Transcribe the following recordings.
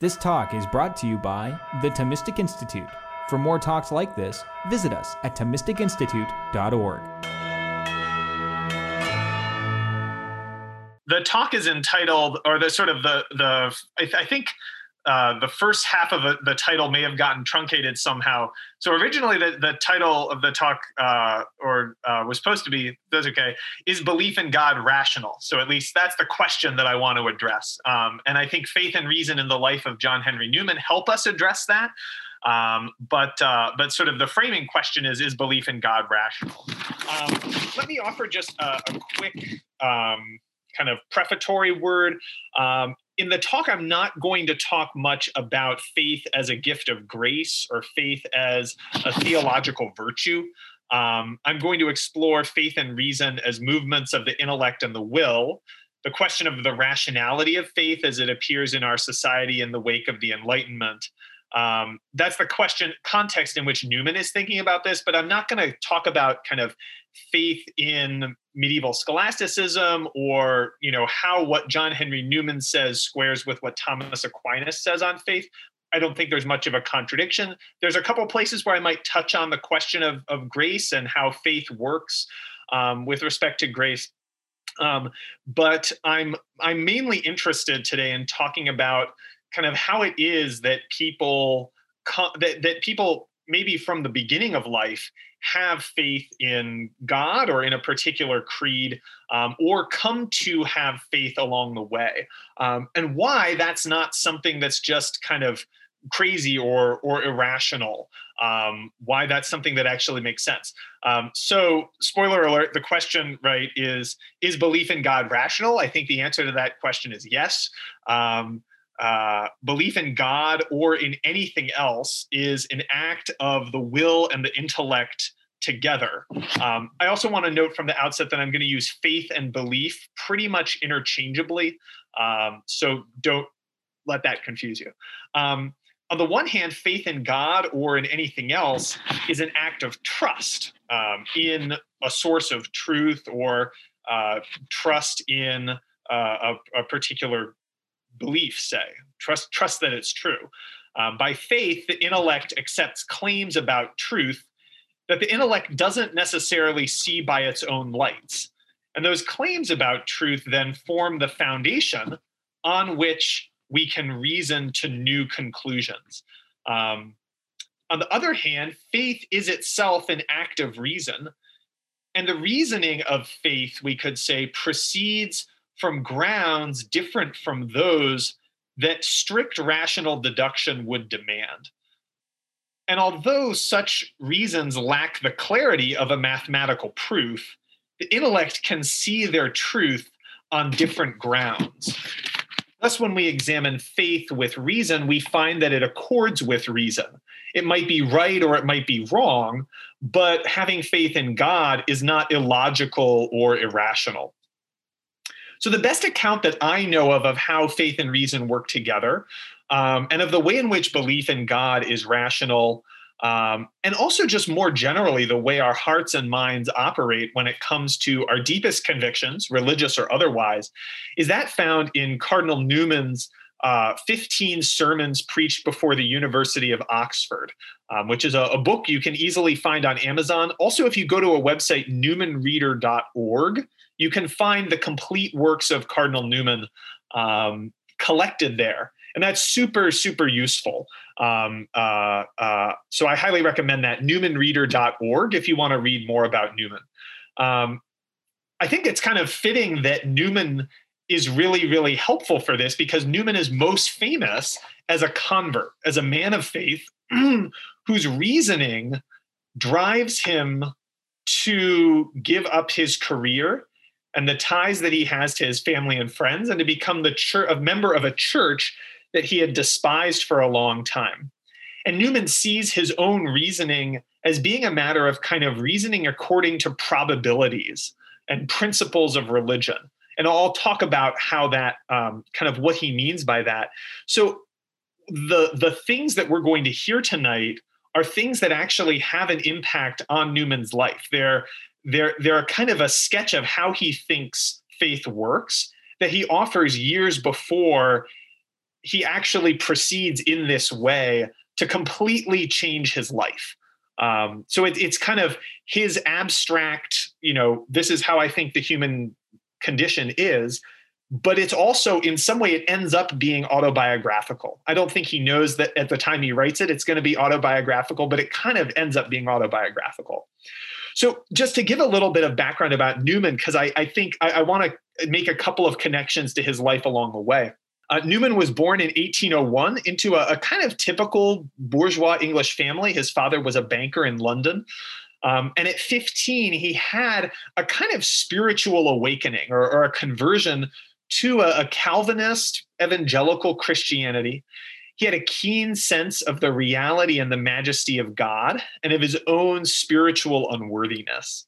This talk is brought to you by the Thomistic Institute. For more talks like this, visit us at ThomisticInstitute.org. The talk is entitled, or the sort of the the I, th- I think uh, the first half of the, the, title may have gotten truncated somehow. So originally, the, the title of the talk, uh, or uh, was supposed to be, that's okay, is belief in God rational? So at least that's the question that I want to address. Um, and I think faith and reason in the life of John Henry Newman help us address that. Um, but uh, but sort of the framing question is: Is belief in God rational? Um, let me offer just a, a quick um, kind of prefatory word. In the talk, I'm not going to talk much about faith as a gift of grace or faith as a theological virtue. Um, I'm going to explore faith and reason as movements of the intellect and the will, the question of the rationality of faith as it appears in our society in the wake of the Enlightenment. Um, that's the question context in which Newman is thinking about this, but I'm not going to talk about kind of faith in medieval scholasticism or you know how what john henry newman says squares with what thomas aquinas says on faith. I don't think there's much of a contradiction. There's a couple places where i might touch on the question of, of grace and how faith works um, with respect to grace. Um, but i'm i'm mainly interested today in talking about kind of how it is that people that, that people maybe from the beginning of life have faith in God or in a particular creed, um, or come to have faith along the way, um, and why that's not something that's just kind of crazy or or irrational. Um, why that's something that actually makes sense. Um, so, spoiler alert: the question, right, is is belief in God rational? I think the answer to that question is yes. Um, uh, belief in God or in anything else is an act of the will and the intellect together. Um, I also want to note from the outset that I'm going to use faith and belief pretty much interchangeably. Um, so don't let that confuse you. Um, on the one hand, faith in God or in anything else is an act of trust um, in a source of truth or uh, trust in uh, a, a particular belief, say, trust, trust that it's true. Um, by faith, the intellect accepts claims about truth that the intellect doesn't necessarily see by its own lights. And those claims about truth then form the foundation on which we can reason to new conclusions. Um, on the other hand, faith is itself an act of reason. And the reasoning of faith, we could say, proceeds from grounds different from those that strict rational deduction would demand. And although such reasons lack the clarity of a mathematical proof, the intellect can see their truth on different grounds. Thus, when we examine faith with reason, we find that it accords with reason. It might be right or it might be wrong, but having faith in God is not illogical or irrational. So, the best account that I know of of how faith and reason work together, um, and of the way in which belief in God is rational, um, and also just more generally, the way our hearts and minds operate when it comes to our deepest convictions, religious or otherwise, is that found in Cardinal Newman's uh, 15 sermons preached before the University of Oxford, um, which is a, a, book you can easily find on Amazon. Also, if you go to a website, newmanreader.org, you can find the complete works of Cardinal Newman um, collected there. And that's super, super useful. Um, uh, uh, so I highly recommend that newmanreader.org if you want to read more about Newman. Um, I think it's kind of fitting that Newman is really, really helpful for this because Newman is most famous as a convert, as a man of faith whose reasoning drives him to give up his career and the ties that he has to his family and friends and to become the church, a member of a church that he had despised for a long time. And Newman sees his own reasoning as being a matter of kind of reasoning according to probabilities and principles of religion. And I'll talk about how that um, kind of what he means by that. So the the things that we're going to hear tonight are things that actually have an impact on Newman's life. They're they're they're kind of a sketch of how he thinks faith works that he offers years before he actually proceeds in this way to completely change his life. Um, so it, it's kind of his abstract, you know, this is how I think the human condition is, but it's also in some way it ends up being autobiographical. I don't think he knows that at the time he writes it, it's going to be autobiographical, but it kind of ends up being autobiographical. So, just to give a little bit of background about Newman, because I, I, think I, I want to make a couple of connections to his life along the way. Uh, Newman was born in 1801 into a, a, kind of typical bourgeois English family. His father was a banker in London. Um, and at 15, he had a kind of spiritual awakening or, or a conversion to a, a Calvinist evangelical Christianity. He had a keen sense of the reality and the majesty of God and of his own spiritual unworthiness.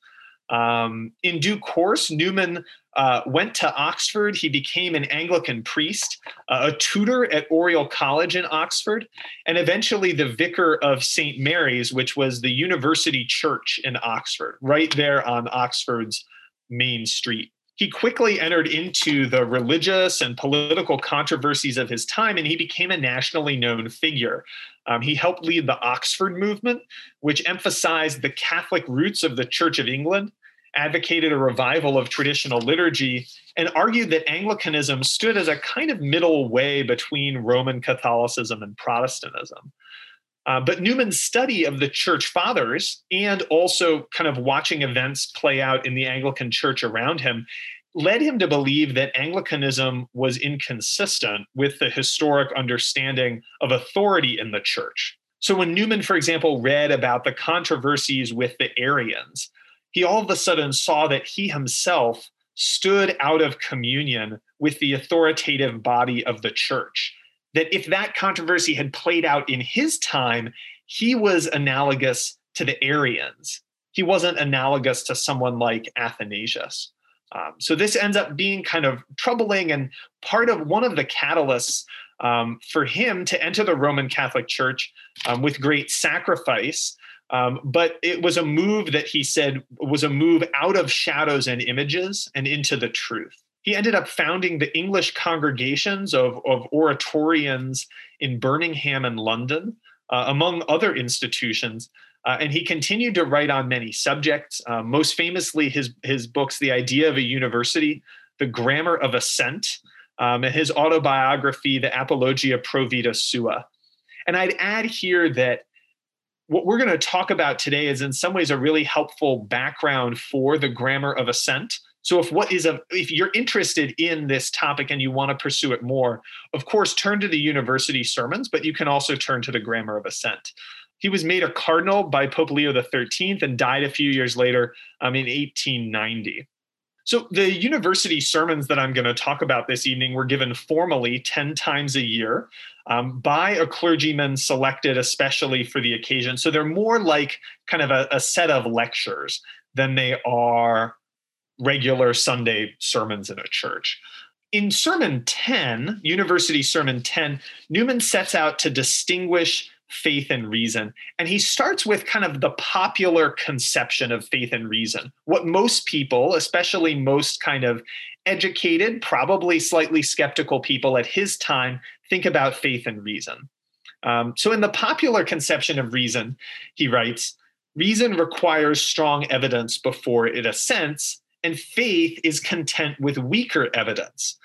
Um, in due course, Newman uh, went to Oxford. He became an Anglican priest, uh, a tutor at Oriel College in Oxford, and eventually the vicar of St. Mary's, which was the university church in Oxford, right there on Oxford's main street. He quickly entered into the religious and political controversies of his time, and he became a nationally known figure. Um, he helped lead the Oxford movement, which emphasized the Catholic roots of the Church of England advocated a revival of traditional liturgy and argued that Anglicanism stood as a kind of middle way between Roman Catholicism and Protestantism. Uh, but Newman's study of the church fathers and also kind of watching events play out in the Anglican church around him led him to believe that Anglicanism was inconsistent with the historic understanding of authority in the church. So when Newman, for example, read about the controversies with the Arians, he all of a sudden saw that he himself stood out of communion with the authoritative body of the church. That if that controversy had played out in his time, he was analogous to the Arians. He wasn't analogous to someone like Athanasius. Um, so this ends up being kind of troubling and part of one of the catalysts um, for him to enter the Roman Catholic Church um, with great sacrifice um, but it was a move that he said was a move out of shadows and images and into the truth. He ended up founding the English congregations of, of oratorians in Birmingham and London, uh, among other institutions. Uh, and he continued to write on many subjects, uh, most famously his, his books, The Idea of a University, The Grammar of Assent, um, and his autobiography, The Apologia Pro Vita Sua. And I'd add here that what we're going to talk about today is in some ways a really helpful background for the grammar of assent so if what is a if you're interested in this topic and you want to pursue it more of course turn to the university sermons but you can also turn to the grammar of assent he was made a cardinal by pope leo xiii and died a few years later um, in 1890 so the university sermons that i'm going to talk about this evening were given formally 10 times a year um, by a clergyman selected especially for the occasion. So they're more like kind of a, a set of lectures than they are regular Sunday sermons in a church. In Sermon 10, University Sermon 10, Newman sets out to distinguish faith and reason. And he starts with kind of the popular conception of faith and reason. What most people, especially most kind of educated, probably slightly skeptical people at his time, think about faith and reason. Um, so, in the popular conception of reason, he writes, reason requires strong evidence before it assents, and faith is content with weaker evidence.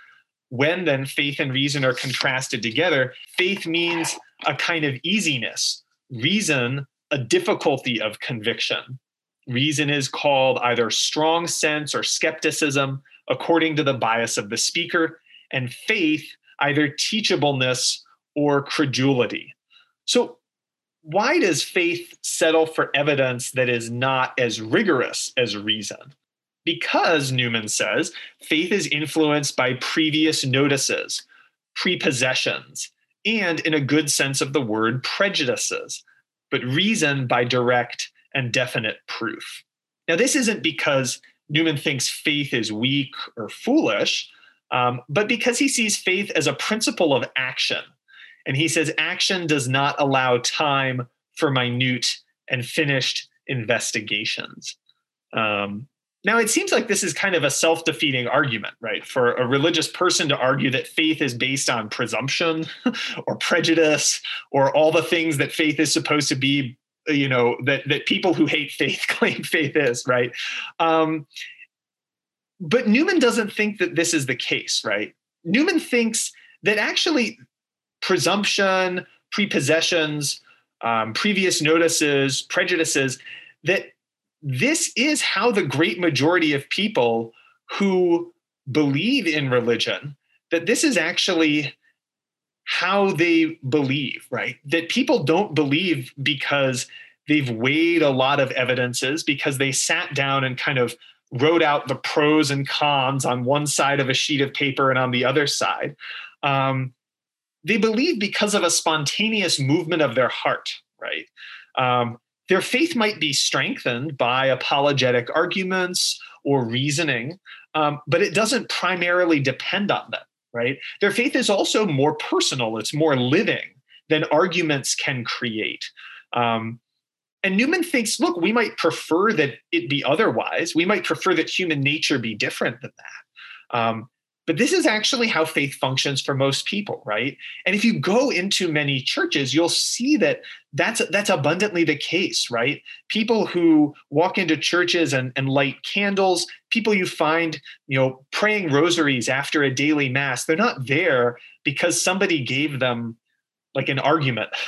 When then faith and reason are contrasted together, faith means a kind of easiness, reason, a difficulty of conviction. Reason is called either strong sense or skepticism, according to the bias of the speaker, and faith either teachableness or credulity. So, why does faith settle for evidence that is not as rigorous as reason? Because, Newman says, faith is influenced by previous notices, prepossessions, and, in a good sense of the word, prejudices, but reason by direct and definite proof. Now, this isn't because Newman thinks faith is weak or foolish, um, but because he sees faith as a principle of action. And he says action does not allow time for minute and finished investigations. Um, Now, it seems like this is kind of a self defeating argument, right? For a religious person to argue that faith is based on presumption or prejudice or all the things that faith is supposed to be, you know, that, that people who hate faith claim faith is, right? Um, but Newman doesn't think that this is the case, right? Newman thinks that actually presumption, prepossessions, um, previous notices, prejudices, that this is how the great majority of people who believe in religion, that this is actually how they believe, right? That people don't believe because they've weighed a lot of evidences, because they sat down and kind of wrote out the pros and cons on one side of a sheet of paper and on the other side. Um, they believe because of a spontaneous movement of their heart, right? Um, their faith might be strengthened by apologetic arguments or reasoning, um, but it doesn't primarily depend on them, right? Their faith is also more personal, it's more living than arguments can create. Um, and Newman thinks, look, we might prefer that it be otherwise. We might prefer that human nature be different than that. Um, but this is actually how faith functions for most people, right? And if you go into many churches, you'll see that that's that's abundantly the case, right? People who walk into churches and, and light candles, people you find, you know, praying rosaries after a daily mass, they're not there because somebody gave them like an argument.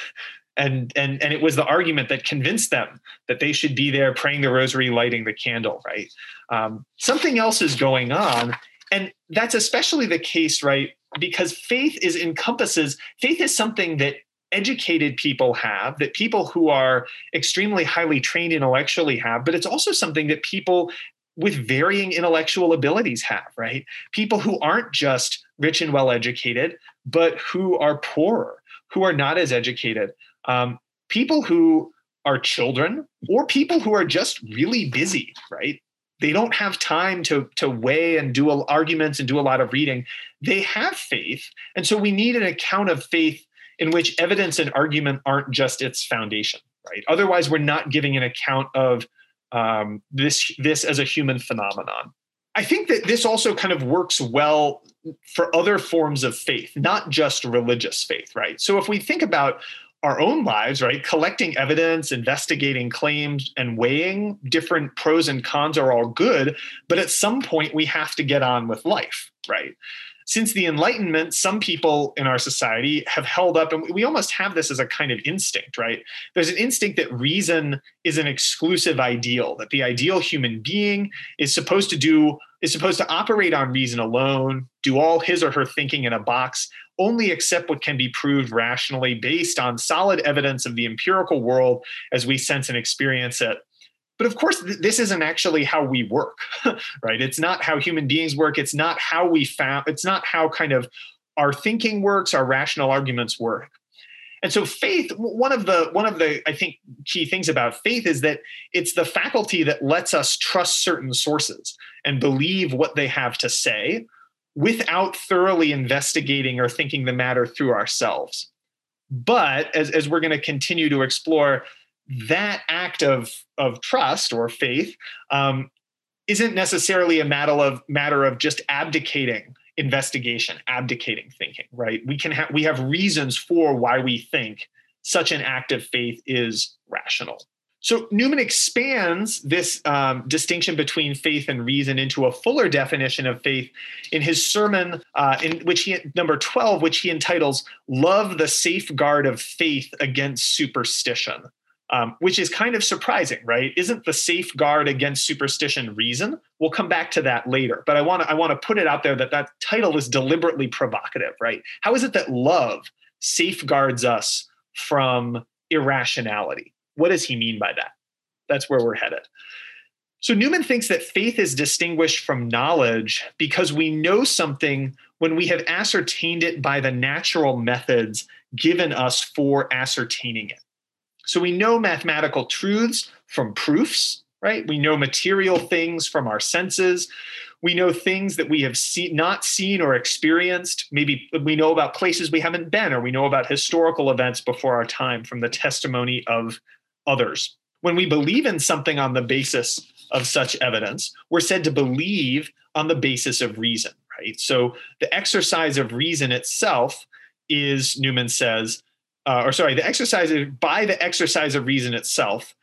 And, and and it was the argument that convinced them that they should be there praying the rosary lighting the candle right um, something else is going on and that's especially the case right because faith is encompasses faith is something that educated people have that people who are extremely highly trained intellectually have but it's also something that people with varying intellectual abilities have right? People who aren't just rich and well educated but who are poorer who are not as educated. Um, people who are children or people who are just really busy right they don't have time to to weigh and do arguments and do a lot of reading. They have faith and so we need an account of faith in which evidence and argument aren't just its foundation right? Otherwise we're not giving an account of um, this this as a human phenomenon. I think that this also kind of works well for other forms of faith not just religious faith right? So if we think about our own lives, right? Collecting evidence, investigating claims, and weighing different pros and cons are all good. But at some point, we have to get on with life, right? Since the Enlightenment, some people in our society have held up, and we almost have this as a kind of instinct, right? There's an instinct that reason is an exclusive ideal, that the ideal human being is supposed to do is supposed to operate on reason alone, do all his or her thinking in a box, only accept what can be proved rationally based on solid evidence of the empirical world as we sense and experience it. But of course, th- this isn't actually how we work, right? It's not how human beings work. It's not how we found, it's not how kind of our thinking works, our rational arguments work. And so faith, one of the one of the I think key things about faith is that it's the faculty that lets us trust certain sources and believe what they have to say without thoroughly investigating or thinking the matter through ourselves. But as, as we're going to continue to explore, that act of, of trust or faith um, isn't necessarily a matter of matter of just abdicating investigation, abdicating thinking, right? We can have we have reasons for why we think such an act of faith is rational. So Newman expands this um, distinction between faith and reason into a fuller definition of faith in his sermon, uh, in which he number twelve, which he entitles "Love the Safeguard of Faith Against Superstition." Um, which is kind of surprising, right? Isn't the safeguard against superstition reason? We'll come back to that later, but I want to I want to put it out there that that title is deliberately provocative, right? How is it that love safeguards us from irrationality? What does he mean by that? That's where we're headed. So Newman thinks that faith is distinguished from knowledge because we know something when we have ascertained it by the natural methods given us for ascertaining it. So we know mathematical truths from proofs, right? We know material things from our senses. We know things that we have see, not seen or experienced. Maybe we know about places we haven't been, or we know about historical events before our time from the testimony of others. When we believe in something on the basis of such evidence we're said to believe on the basis of reason, right? So the exercise of reason itself is, Newman says, uh, or sorry, the exercise of, by the exercise of reason itself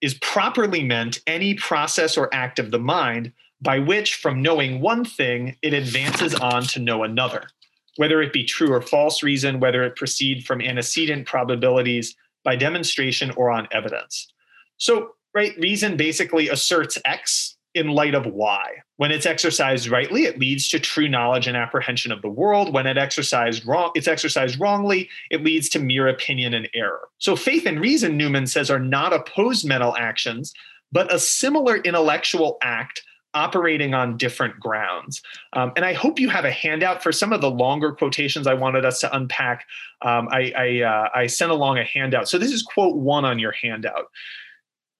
is properly meant any process or act of the mind by which, from knowing one thing, it advances on to know another, whether it be true or false reason, whether it proceed from antecedent probabilities by demonstration or on evidence. So, right, reason basically asserts X in light of Y. When it's exercised rightly, it leads to true knowledge and apprehension of the world. When it exercised wrong, it's exercised wrongly, it leads to mere opinion and error. So faith and reason, Newman says, are not opposed mental actions, but a similar intellectual act operating on different grounds. Um, and I hope you have a handout for some of the longer quotations I wanted us to unpack. Um, I, I, uh, I sent along a handout. So this is quote one on your handout.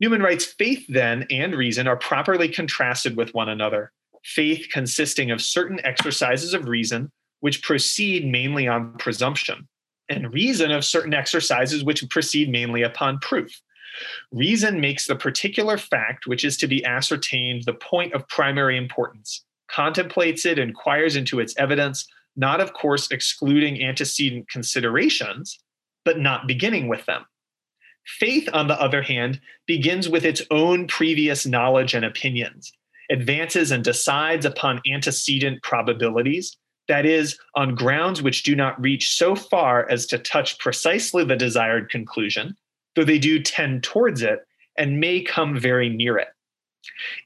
Newman writes Faith, then, and reason are properly contrasted with one another. Faith consisting of certain exercises of reason, which proceed mainly on presumption, and reason of certain exercises which proceed mainly upon proof. Reason makes the particular fact which is to be ascertained the point of primary importance, contemplates it, inquires into its evidence, not, of course, excluding antecedent considerations, but not beginning with them. Faith, on the other hand, begins with its own previous knowledge and opinions, advances and decides upon antecedent probabilities, that is, on grounds which do not reach so far as to touch precisely the desired conclusion, though they do tend towards it and may come very near it.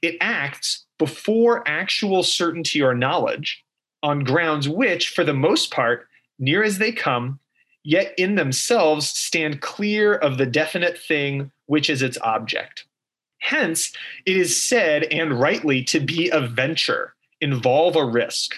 It acts before actual certainty or knowledge on grounds which, for the most part, near as they come, yet in themselves stand clear of the definite thing which is its object. Hence, it is said, and rightly, to be a venture, involve a risk,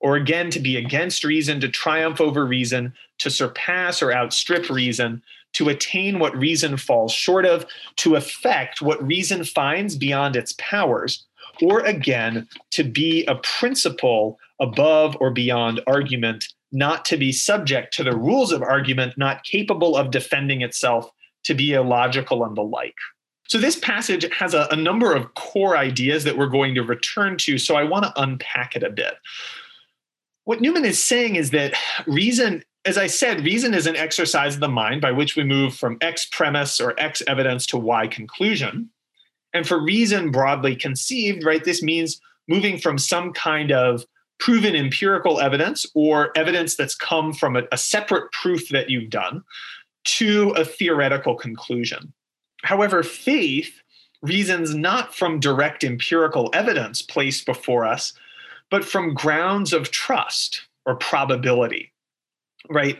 or again, to be against reason, to triumph over reason, to surpass or outstrip reason, to attain what reason falls short of, to effect what reason finds beyond its powers, or again, to be a principle above or beyond argument not to be subject to the rules of argument, not capable of defending itself, to be illogical and the like. So, this passage has a, a number of core ideas that we're going to return to. So, I want to unpack it a bit. What Newman is saying is that reason, as I said, reason is an exercise of the mind by which we move from X premise or X evidence to Y conclusion. And for reason broadly conceived, right, this means moving from some kind of proven empirical evidence or evidence that's come from a, a separate proof that you've done to a theoretical conclusion. However, faith reasons not from direct empirical evidence placed before us, but from grounds of trust or probability, right?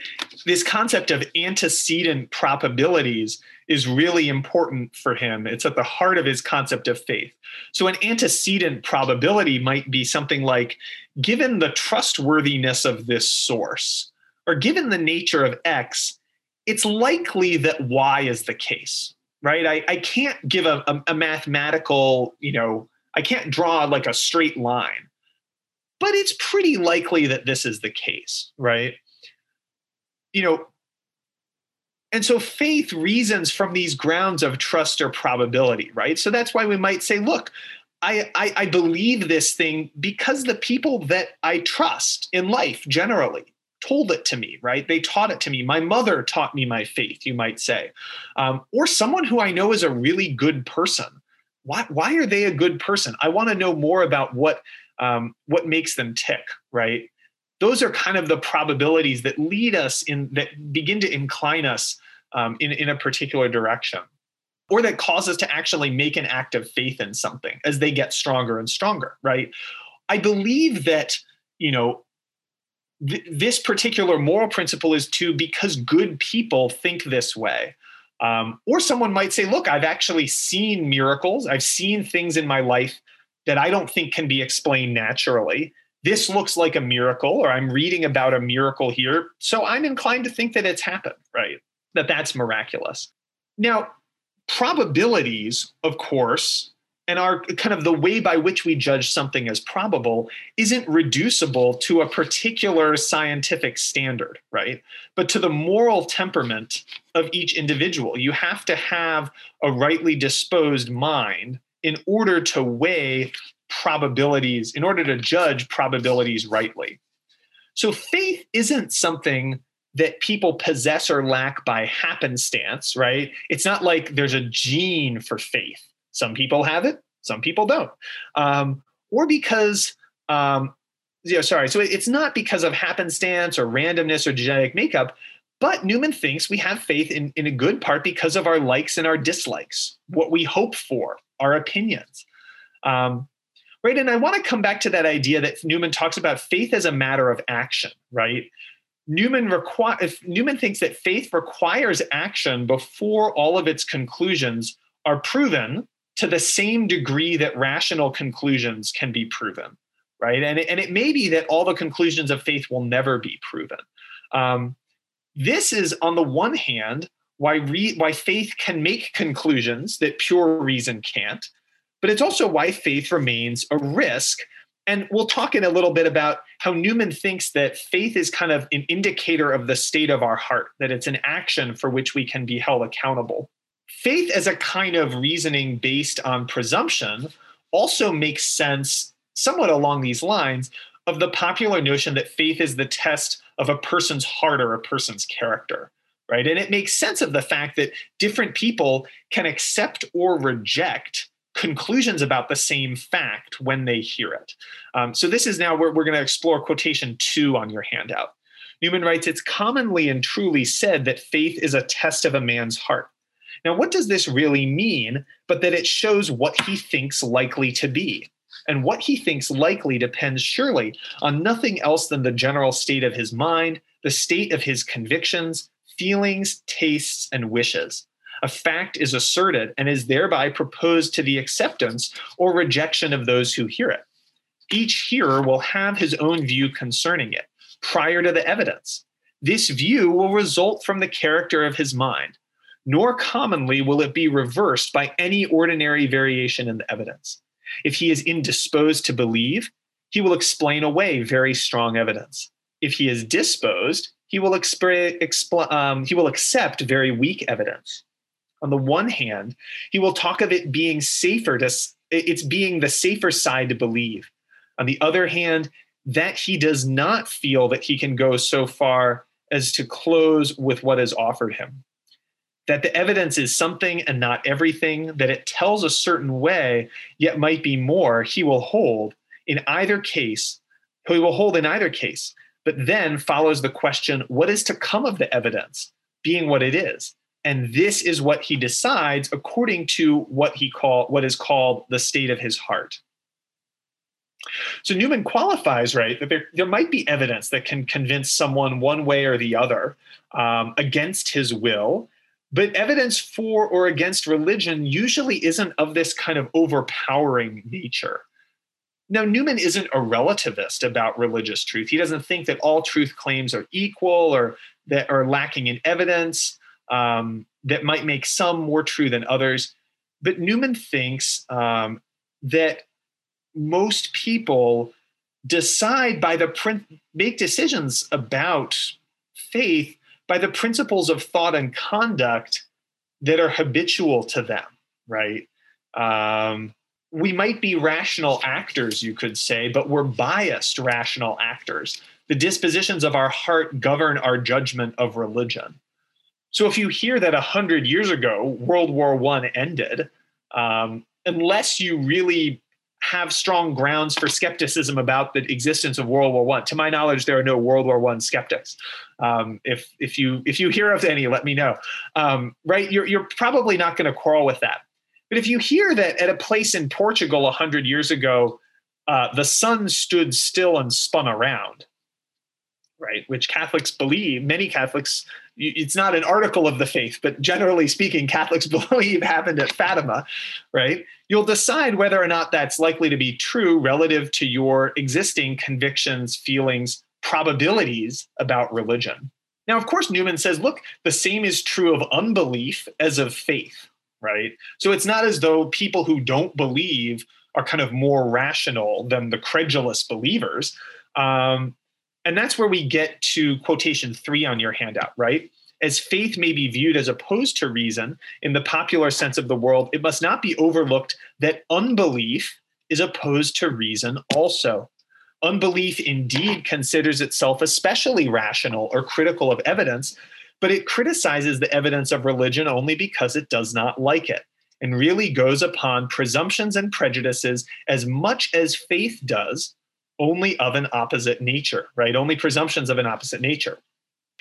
This concept of antecedent probabilities is really important for him. It's at the heart of his concept of faith. So, an antecedent probability might be something like given the trustworthiness of this source, or given the nature of X, it's likely that Y is the case, right? I, I can't give a, a, a mathematical, you know, I can't draw like a straight line, but it's pretty likely that this is the case, right? You know, and so faith reasons from these grounds of trust or probability, right? So that's why we might say, look, I, I, I believe this thing because the people that I trust in life generally told it to me, right? They taught it to me. My mother taught me my faith, you might say, um, or someone who I know is a really good person. Why, why are they a good person? I want to know more about what um, what makes them tick, right? Those are kind of the probabilities that lead us in that begin to incline us um, in, in a particular direction or that cause us to actually make an act of faith in something as they get stronger and stronger right? I believe that you know th- this particular moral principle is to because good people think this way. Um, or someone might say look i've actually seen miracles. I've seen things in my life that i don't think can be explained naturally this looks like a miracle or i'm reading about a miracle here so i'm inclined to think that it's happened right that that's miraculous. Now, probabilities, of course, and our kind of the way by which we judge something as probable isn't reducible to a particular scientific standard, right? But to the moral temperament of each individual. You have to have a rightly disposed mind in order to weigh probabilities, in order to judge probabilities rightly. So faith isn't something that people possess or lack by happenstance, right? It's not like there's a gene for faith. Some people have it, some people don't. Um, or because, um, you know, sorry, so it's not because of happenstance or randomness or genetic makeup, but Newman thinks we have faith in, in a good part because of our likes and our dislikes, what we hope for, our opinions. Um, right? And I want to come back to that idea that Newman talks about faith as a matter of action, right? Newman Newman thinks that faith requires action before all of its conclusions are proven to the same degree that rational conclusions can be proven, right? And it, and it may be that all the conclusions of faith will never be proven. Um, this is, on the one hand, why re, why faith can make conclusions that pure reason can't, but it's also why faith remains a risk. And we'll talk in a little bit about how Newman thinks that faith is kind of an indicator of the state of our heart, that it's an action for which we can be held accountable. Faith as a kind of reasoning based on presumption also makes sense somewhat along these lines of the popular notion that faith is the test of a person's heart or a person's character right and it makes sense of the fact that different people can accept or reject conclusions about the same fact when they hear it. Um, so this is now where we're going to explore quotation two on your handout. Newman writes, It's commonly and truly said that faith is a test of a man's heart. Now, what does this really mean? But that it shows what he thinks likely to be. And what he thinks likely depends surely on nothing else than the general state of his mind, the state of his convictions, feelings, tastes, and wishes a fact is asserted and is thereby proposed to the acceptance or rejection of those who hear it. Each hearer will have his own view concerning it prior to the evidence. This view will result from the character of his mind, nor commonly will it be reversed by any ordinary variation in the evidence. If he is indisposed to believe, he will explain away very strong evidence. If he is disposed, he will, um, he will accept very weak evidence on the one hand, he will talk of it being safer to it's being the safer side to believe. On the other hand, that he does not feel that he can go so far as to close with what is offered him. That the evidence is something and not everything, that it tells a certain way, yet might be more, he will hold in either case, he will hold in either case. But then follows the question what is to come of the evidence, being what it is? And this is what he decides according to what he call what is called the state of his heart. So newman qualifies right that there, there might be evidence that can convince someone one way or the other um, against his will. But evidence for or against religion usually isn't of this kind of overpowering nature. Now, Newman isn't a relativist about religious truth. He doesn't think that all truth claims are equal or that are lacking in evidence um, that might make some more true than others. But Newman thinks um, that most people decide by the print, make decisions about faith by the principles of thought and conduct that are habitual to them, right? Um, we might be rational actors, you could say, but we're biased rational actors. The dispositions of our heart govern our judgment of religion. So if you hear that 100 years ago, World War One ended, um, unless you really have strong grounds for skepticism about the existence of World War One. To my knowledge, there are no World War One skeptics. Um, if if you if you hear of any, let me know. Um, right, you're you're probably not going to quarrel with that. But if you hear that at a place in Portugal hundred years ago, uh, the sun stood still and spun around, right? Which Catholics believe, many Catholics it's not an article of the faith, but generally speaking, Catholics believe happened at Fatima, right? You'll decide whether or not that's likely to be true relative to your existing convictions, feelings, probabilities about religion. Now, of course, Newman says, look, the same is true of unbelief as of faith, right? So it's not as though people who don't believe are kind of more rational than the credulous believers. Um, and that's where we get to quotation three on your handout, right? as faith may be viewed as opposed to reason in the popular sense of the world, it must not be overlooked that unbelief is opposed to reason also. Unbelief indeed considers itself especially rational or critical of evidence, but it criticizes the evidence of religion only because it does not like it and really goes upon presumptions and prejudices as much as faith does, only of an opposite nature, right? Only presumptions of an opposite nature.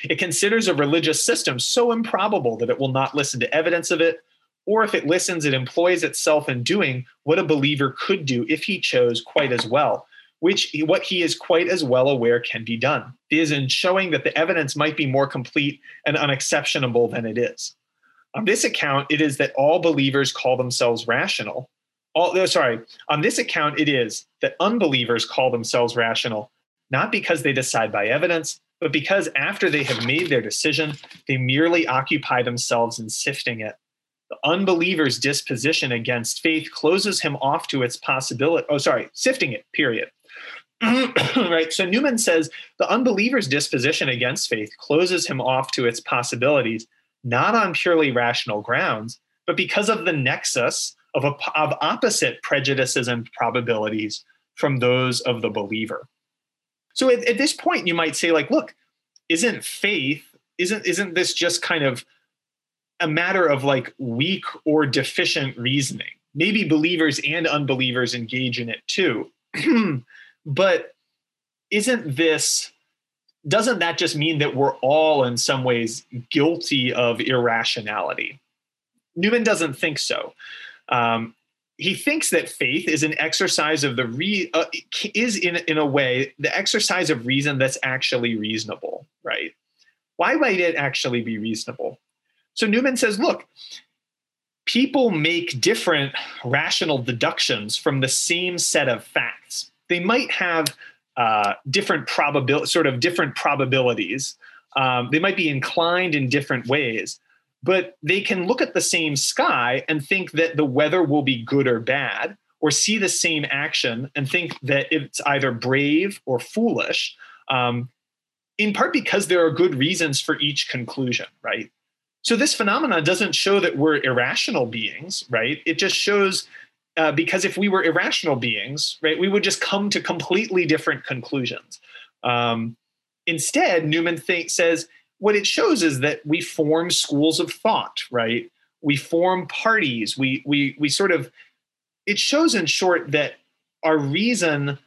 It considers a religious system so improbable that it will not listen to evidence of it, or if it listens, it employs itself in doing what a believer could do if he chose quite as well, which what he is quite as well aware can be done, is in showing that the evidence might be more complete and unexceptionable than it is. On this account, it is that all believers call themselves rational. All, sorry, on this account, it is that unbelievers call themselves rational, not because they decide by evidence, but because after they have made their decision, they merely occupy themselves in sifting it. The unbeliever's disposition against faith closes him off to its possibility. Oh, sorry, sifting it, period. right. So Newman says the unbeliever's disposition against faith closes him off to its possibilities, not on purely rational grounds, but because of the nexus of, a, of opposite prejudices and probabilities from those of the believer. So at, at this point, you might say, like, look, isn't faith, isn't isn't this just kind of a matter of like weak or deficient reasoning? Maybe believers and unbelievers engage in it too. but isn't this doesn't that just mean that we're all in some ways guilty of irrationality? Newman doesn't think so. Um, he thinks that faith is an exercise of the re uh, is in in a way the exercise of reason that's actually reasonable, right? Why might it actually be reasonable? So Newman says, look, people make different rational deductions from the same set of facts. They might have uh, different probability, sort of different probabilities. Um, they might be inclined in different ways, but they can look at the same sky and think that the weather will be good or bad, or see the same action and think that it's either brave or foolish, um, in part because there are good reasons for each conclusion, right? So this phenomenon doesn't show that we're irrational beings, right? It just shows uh, because if we were irrational beings, right, we would just come to completely different conclusions. Um, instead, Newman says what it shows is that we form schools of thought, right? We form parties. We we we sort of it shows in short that our reason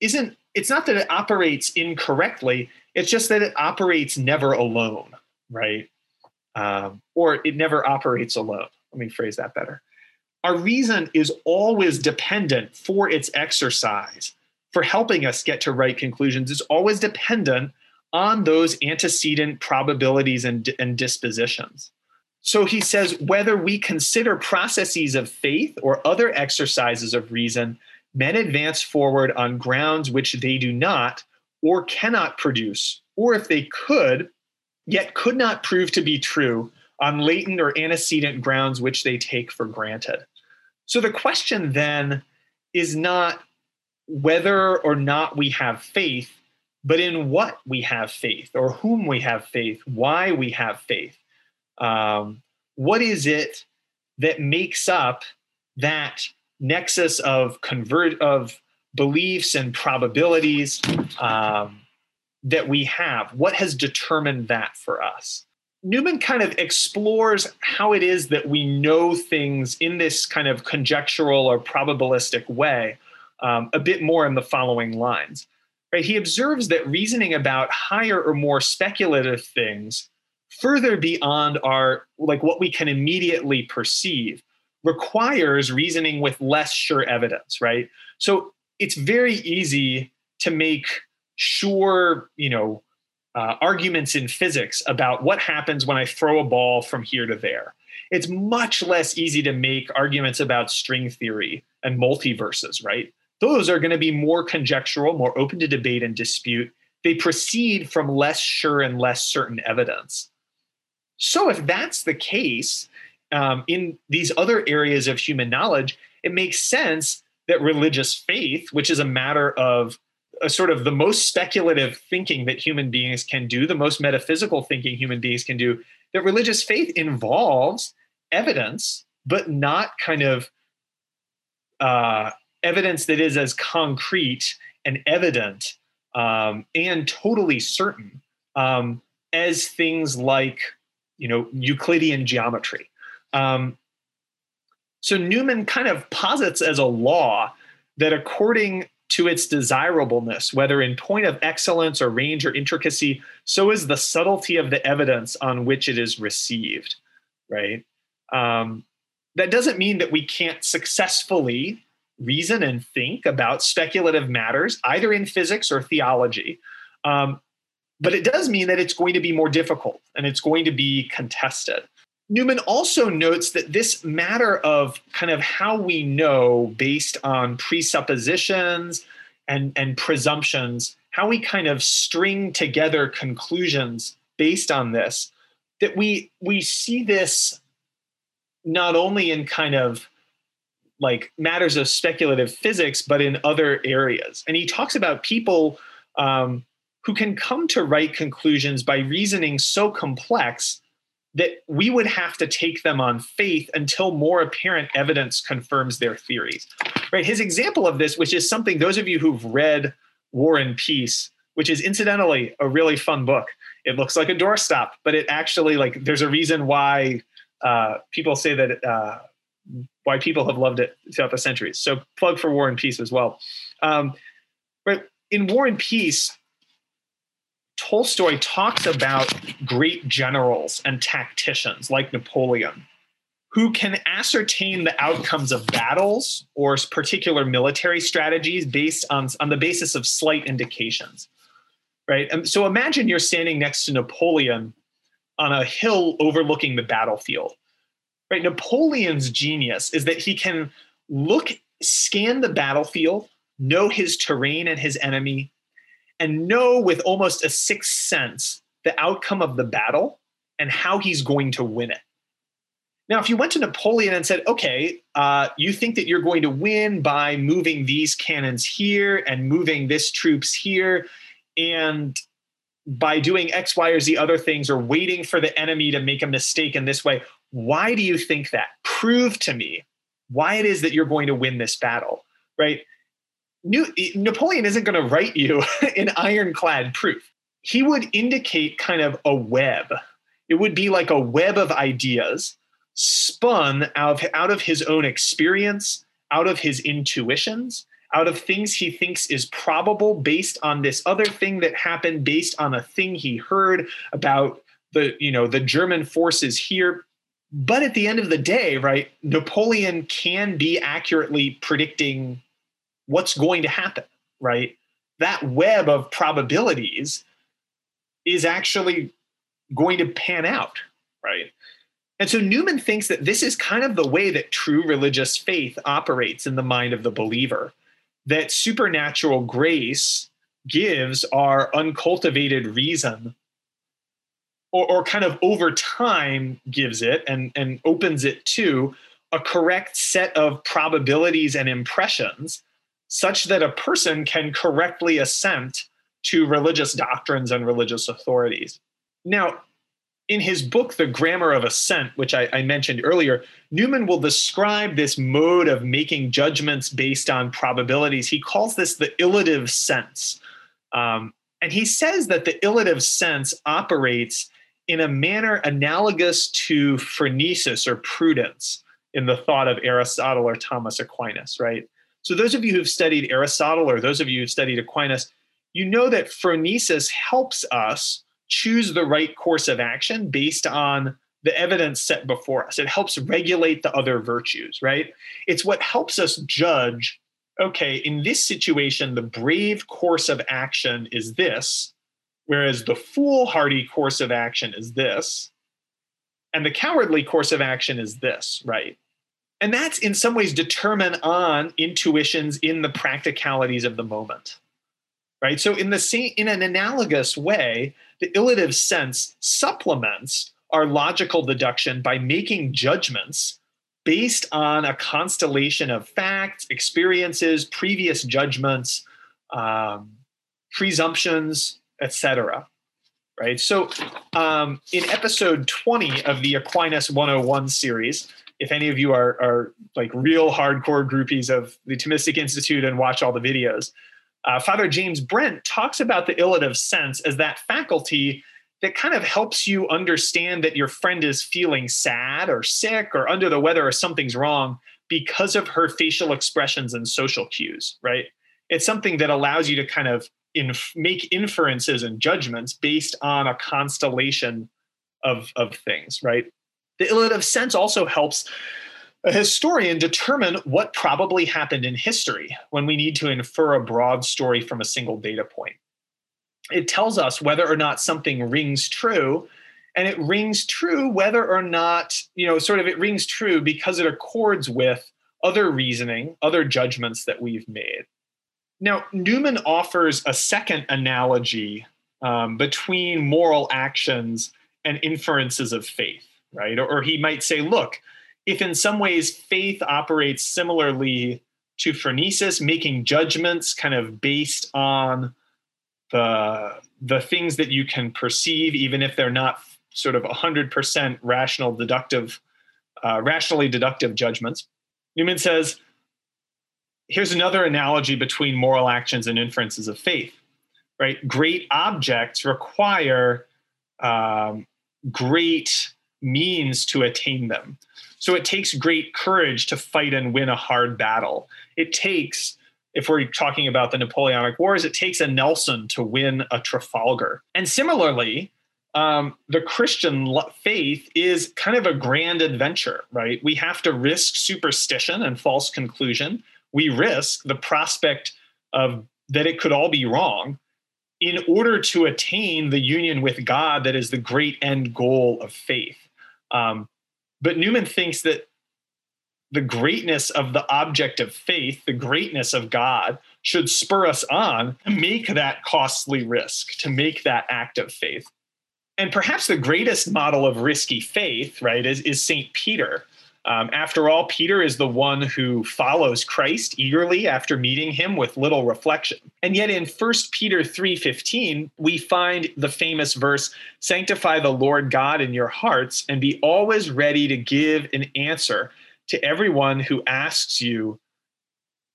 isn't it's not that it operates incorrectly it's just that it operates never alone right um, or it never operates alone let me phrase that better our reason is always dependent for its exercise for helping us get to right conclusions is always dependent on those antecedent probabilities and, and dispositions. So he says whether we consider processes of faith or other exercises of reason, men advance forward on grounds which they do not or cannot produce, or if they could, yet could not prove to be true on latent or antecedent grounds which they take for granted. So the question then is not whether or not we have faith, but in what we have faith or whom we have faith, why we have faith. Um, what is it that makes up that nexus of convert of beliefs and probabilities um, that we have? What has determined that for us? Newman kind of explores how it is that we know things in this kind of conjectural or probabilistic way um, a bit more in the following lines right? He observes that reasoning about higher or more speculative things further beyond our like what we can immediately perceive requires reasoning with less sure evidence, right? So it's very easy to make sure, you know, uh, arguments in physics about what happens when I throw a ball from here to there. It's much less easy to make arguments about string theory and multiverses, right? Those are going to be more conjectural, more open to debate and dispute. They proceed from less sure and less certain evidence. So, if that's the case um, in these other areas of human knowledge, it makes sense that religious faith, which is a matter of a sort of the most speculative thinking that human beings can do, the most metaphysical thinking human beings can do, that religious faith involves evidence, but not kind of uh, evidence that is as concrete and evident um, and totally certain um, as things like, you know, Euclidean geometry. Um, so Newman kind of posits as a law that according to its desirableness, whether in point of excellence or range or intricacy, so is the subtlety of the evidence on which it is received, right? Um, that doesn't mean that we can't successfully reason and think about speculative matters, either in physics or theology. Um, but it does mean that it's going to be more difficult and it's going to be contested. Newman also notes that this matter of kind of how we know based on presuppositions and, and presumptions, how we kind of string together conclusions based on this, that we we see this not only in kind of like matters of speculative physics, but in other areas. And he talks about people um, who can come to right conclusions by reasoning so complex that we would have to take them on faith until more apparent evidence confirms their theories. Right? His example of this, which is something those of you who've read War and Peace, which is incidentally a really fun book. It looks like a doorstop, but it actually like there's a reason why uh, people say that uh, why people have loved it throughout the centuries. So plug for War and Peace as well. Um, but in War and Peace, Tolstoy talks about great generals and tacticians like Napoleon who can ascertain the outcomes of battles or particular military strategies based on, on the basis of slight indications. Right. And so imagine you're standing next to Napoleon on a hill overlooking the battlefield. Right. Napoleon's genius is that he can look, scan the battlefield, know his terrain and his enemy, and know with almost a sixth sense the outcome of the battle and how he's going to win it. Now, if you went to Napoleon and said, okay, uh, you think that you're going to win by moving these cannons here and moving this troops here, and by doing X, Y, or Z other things, or waiting for the enemy to make a mistake in this way, why do you think that? Prove to me why it is that you're going to win this battle, right? New, Napoleon isn't going to write you an ironclad proof. He would indicate kind of a web. It would be like a web of ideas spun out of, out of his own experience, out of his intuitions, out of things he thinks is probable based on this other thing that happened, based on a thing he heard about the, you know, the German forces here. But at the end of the day, right, Napoleon can be accurately predicting what's going to happen, right? That web of probabilities is actually going to pan out, right? And so Newman thinks that this is kind of the way that true religious faith operates in the mind of the believer, that supernatural grace gives our uncultivated reason or, or kind of over time gives it and, and opens it to a correct set of probabilities and impressions such that a person can correctly assent to religious doctrines and religious authorities. Now, in his book, The Grammar of Assent, which I, I, mentioned earlier, Newman will describe this mode of making judgments based on probabilities. He calls this the illative sense. Um, and he says that the illative sense operates in a manner analogous to phronesis or prudence in the thought of Aristotle or Thomas Aquinas, right? So, those of you who've studied Aristotle or those of you who've studied Aquinas, you know that phronesis helps us choose the right course of action based on the evidence set before us. It helps regulate the other virtues, right? It's what helps us judge okay, in this situation, the brave course of action is this, whereas the foolhardy course of action is this, and the cowardly course of action is this, right? And that's in some ways determined on intuitions in the practicalities of the moment. Right. So in the same in an analogous way, the illative sense supplements our logical deduction by making judgments based on a constellation of facts, experiences, previous judgments, um, presumptions, etc. right? So, um, in episode 20 of the Aquinas 101 series, if any of you are, are like real hardcore groupies of the Thomistic Institute and watch all the videos, uh, Father James Brent talks about the illative sense as that faculty that kind of helps you understand that your friend is feeling sad or sick or under the weather or something's wrong because of her facial expressions and social cues, right? It's something that allows you to kind of inf- make inferences and judgments based on a constellation of, of things, right? The illative sense also helps a historian determine what probably happened in history when we need to infer a broad story from a single data point. It tells us whether or not something rings true, and it rings true whether or not, you know, sort of it rings true because it accords with other reasoning, other judgments that we've made. Now, Newman offers a second analogy um, between moral actions and inferences of faith, right? Or, or he might say, look, if in some ways faith operates similarly to phronesis, making judgments kind of based on the the things that you can perceive, even if they're not sort of 100% rational deductive, uh, rationally deductive judgments. Newman says, here's another analogy between moral actions and inferences of faith, right? Great objects require um, great means to attain them. So it takes great courage to fight and win a hard battle. It takes, if we're talking about the Napoleonic Wars, it takes a Nelson to win a Trafalgar. And similarly, um, the Christian faith is kind of a grand adventure, right? We have to risk superstition and false conclusion. We risk the prospect of that it could all be wrong in order to attain the union with God that is the great end goal of faith. Um, but Newman thinks that the greatness of the object of faith, the greatness of God, should spur us on to make that costly risk, to make that act of faith. And perhaps the greatest model of risky faith, right, is, is St. Peter. Um, after all, Peter is the one who follows Christ eagerly after meeting him with little reflection. And yet in 1 Peter 3:15, we find the famous verse, "Sanctify the Lord God in your hearts and be always ready to give an answer to everyone who asks you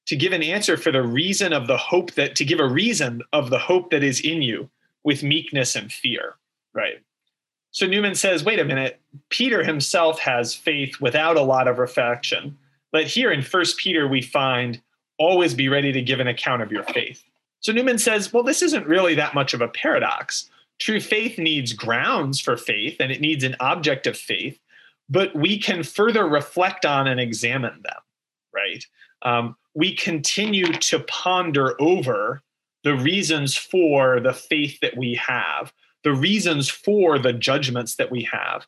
to give an answer for the reason of the hope that to give a reason of the hope that is in you with meekness and fear." Right? So Newman says, wait a minute, Peter himself has faith without a lot of reflection. But here in First Peter, we find always be ready to give an account of your faith. So Newman says, well, this isn't really that much of a paradox. True faith needs grounds for faith and it needs an object of faith, but we can further reflect on and examine them, right? Um, we continue to ponder over the reasons for the faith that we have the reasons for the judgments that we have.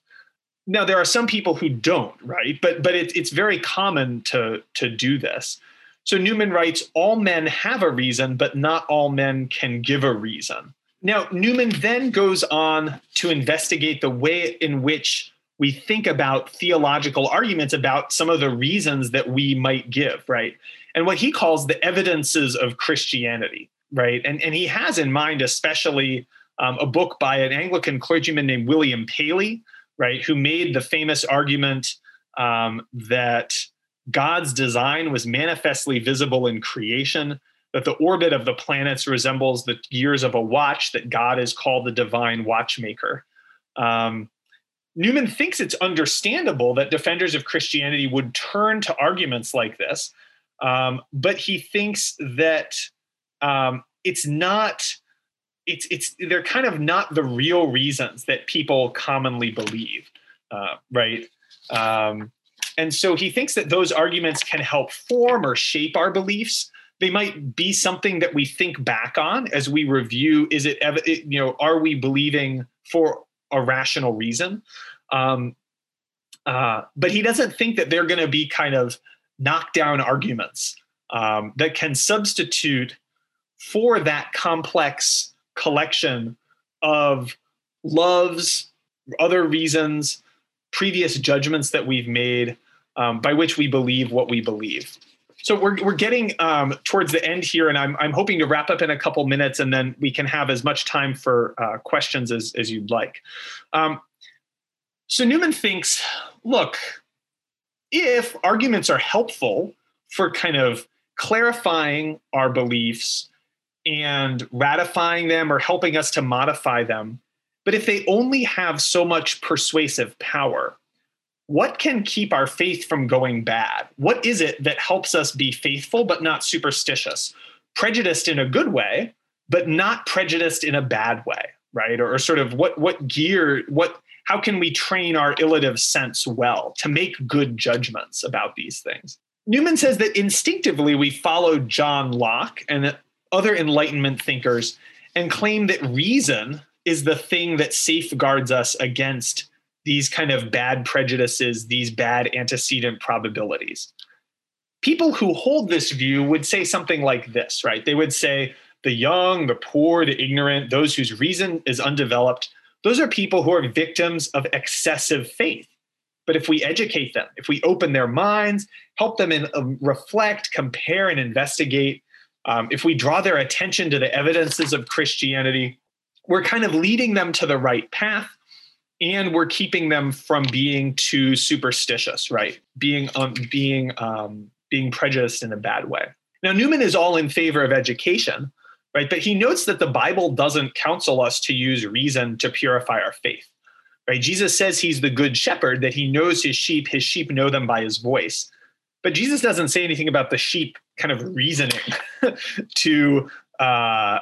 Now there are some people who don't, right? But but it, it's very common to to do this. So Newman writes, all men have a reason, but not all men can give a reason. Now Newman then goes on to investigate the way in which we think about theological arguments about some of the reasons that we might give, right? And what he calls the evidences of Christianity, right? And, and he has in mind, especially um, a book by an Anglican clergyman named William Paley, right, who made the famous argument um, that God's design was manifestly visible in creation, that the orbit of the planets resembles the gears of a watch, that God is called the divine watchmaker. Um, Newman thinks it's understandable that defenders of Christianity would turn to arguments like this, um, but he thinks that um, it's not it's it's they're kind of not the real reasons that people commonly believe, uh, right? Um, and so he thinks that those arguments can help form or shape our beliefs. They might be something that we think back on as we review. Is it, you know, are we believing for a rational reason? Um, uh, but he doesn't think that they're going to be kind of knockdown arguments um, that can substitute for that complex collection of loves, other reasons, previous judgments that we've made um, by which we believe what we believe. so we're, we're getting um, towards the end here, and I'm, I'm hoping to wrap up in a couple minutes, and then we can have as much time for uh, questions as, as you'd like. Um, so Newman thinks, look, if arguments are helpful for kind of clarifying our beliefs and ratifying them or helping us to modify them, but if they only have so much persuasive power, what can keep our faith from going bad? What is it that helps us be faithful but not superstitious? Prejudiced in a good way, but not prejudiced in a bad way, right? Or, or sort of what what gear, what how can we train our illative sense well to make good judgments about these things? Newman says that instinctively we follow John Locke and other Enlightenment thinkers and claim that reason is the thing that safeguards us against these kind of bad prejudices, these bad antecedent probabilities. People who hold this view would say something like this, right? They would say the young, the poor, the ignorant, those whose reason is undeveloped, those are people who are victims of excessive faith. But if we educate them, if we open their minds, help them in, um, reflect, compare, and investigate, um, if we draw their attention to the evidences of Christianity, we're kind of leading them to the right path and we're keeping them from being too superstitious, right? Being um, being um, being prejudiced in a bad way. Now Newman is all in favor of education, right? But he notes that the Bible doesn't counsel us to use reason to purify our faith. Right? Jesus says he's the good shepherd, that he knows his sheep, his sheep know them by his voice. But Jesus doesn't say anything about the sheep kind of reasoning to uh,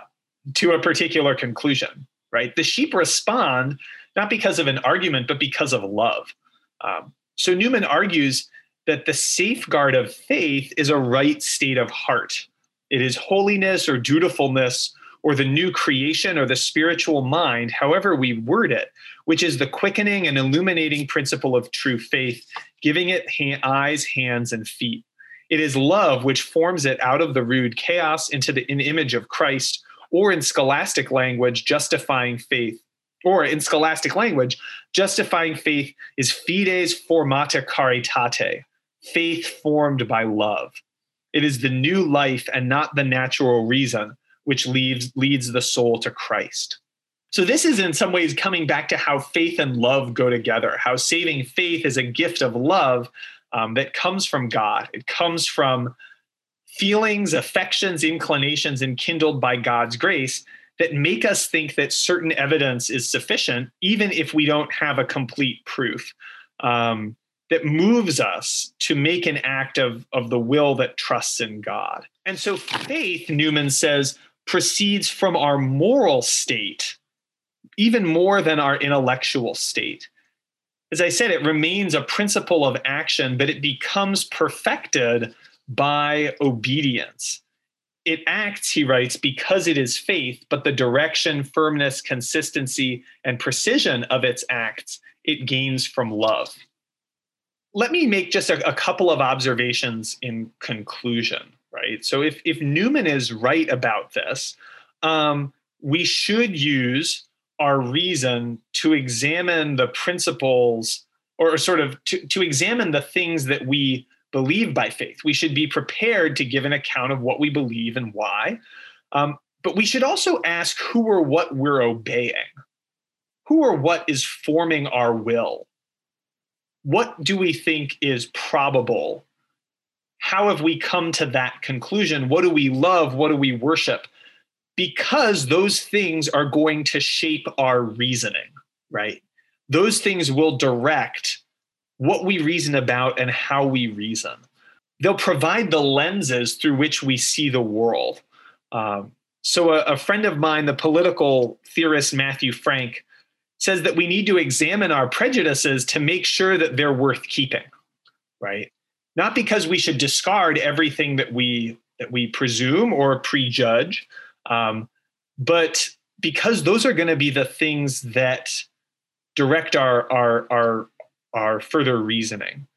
to a particular conclusion, right? The sheep respond not because of an argument, but because of love. Um, so Newman argues that the safeguard of faith is a right state of heart. It is holiness or dutifulness or the new creation or the spiritual mind, however we word it, which is the quickening and illuminating principle of true faith, giving it ha- eyes, hands, and feet. It is love which forms it out of the rude chaos into the in image of Christ, or in scholastic language, justifying faith or in scholastic language, justifying faith is fides formata caritate, faith formed by love. It is the new life and not the natural reason which leads, leads the soul to Christ. So, this is in some ways coming back to how faith and love go together, how saving faith is a gift of love um, that comes from God. It comes from feelings, affections, inclinations enkindled by God's grace that make us think that certain evidence is sufficient, even if we don't have a complete proof, um, that moves us to make an act of, of the will that trusts in God. And so faith, Newman says, proceeds from our moral state even more than our intellectual state. As I said, it remains a principle of action, but it becomes perfected by obedience it acts, he writes, because it is faith, but the direction, firmness, consistency, and precision of its acts it gains from love. Let me make just a, a couple of observations in conclusion, right? So, if, if Newman is right about this, um, we should use our reason to examine the principles or sort of to, to examine the things that we believe by faith. We should be prepared to give an account of what we believe and why. Um, but we should also ask who or what we're obeying. Who or what is forming our will? What do we think is probable? How have we come to that conclusion? What do we love? What do we worship? Because those things are going to shape our reasoning, right? Those things will direct what we reason about and how we reason. They'll provide the lenses through which we see the world. Um, so, a, a friend of mine, the political theorist Matthew Frank, says that we need to examine our prejudices to make sure that they're worth keeping, right? Not because we should discard everything that we that we presume or prejudge, um, but because those are going to be the things that direct our our our our further reasoning.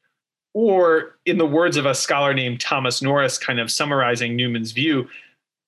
Or, in the words of a scholar named Thomas Norris, kind of summarizing Newman's view,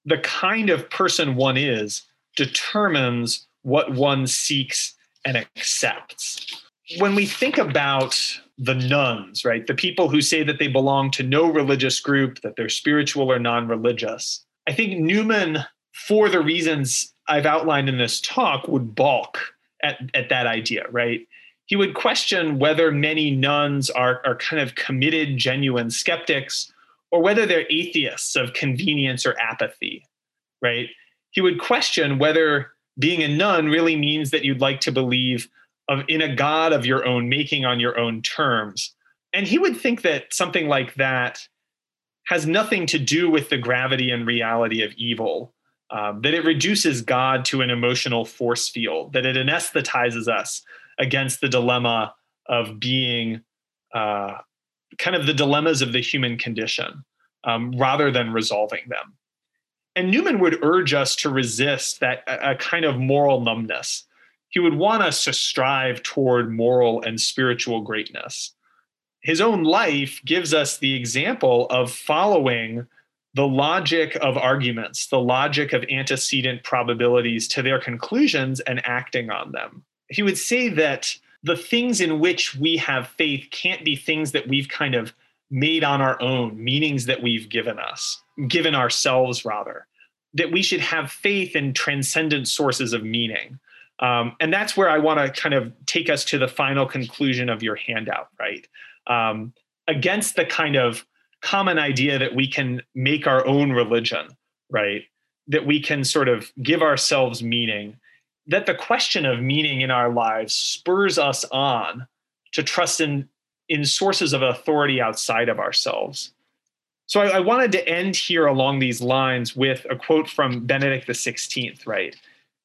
the kind of person one is determines what one seeks and accepts. When we think about the nones, right? The people who say that they belong to no religious group, that they're spiritual or non religious. I think Newman, for the reasons I've outlined in this talk, would balk at, at that idea, right? He would question whether many nones are, are kind of committed, genuine skeptics, or whether they're atheists of convenience or apathy, right? He would question whether being a none really means that you'd like to believe of in a god of your own making on your own terms and he would think that something like that has nothing to do with the gravity and reality of evil um, that it reduces god to an emotional force field that it anesthetizes us against the dilemma of being uh, kind of the dilemmas of the human condition um, rather than resolving them and newman would urge us to resist that a, kind of moral numbness he would want us to strive toward moral and spiritual greatness. His own life gives us the example of following the logic of arguments, the logic of antecedent probabilities to their conclusions and acting on them. He would say that the things in which we have faith can't be things that we've kind of made on our own, meanings that we've given us, given ourselves rather. That we should have faith in transcendent sources of meaning, um, and that's where I want to kind of take us to the final conclusion of your handout, right? Um, against the kind of common idea that we can make our own religion, right? That we can sort of give ourselves meaning, that the question of meaning in our lives spurs us on to trust in, in sources of authority outside of ourselves. So I, I wanted to end here along these lines with a quote from Benedict XVI, right?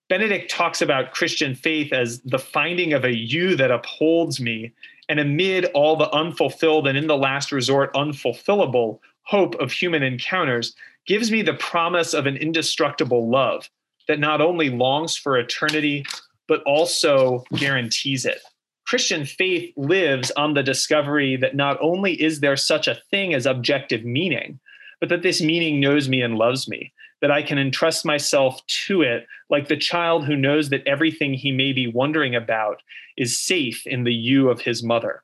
Benedict talks about Christian faith as the finding of a you that upholds me, and amid all the unfulfilled and in the last resort unfulfillable hope of human encounters, gives me the promise of an indestructible love that not only longs for eternity, but also guarantees it. Christian faith lives on the discovery that not only is there such a thing as objective meaning, but that this meaning knows me and loves me, that I can entrust myself to it like the child who knows that everything he may be wondering about is safe in the you of his mother.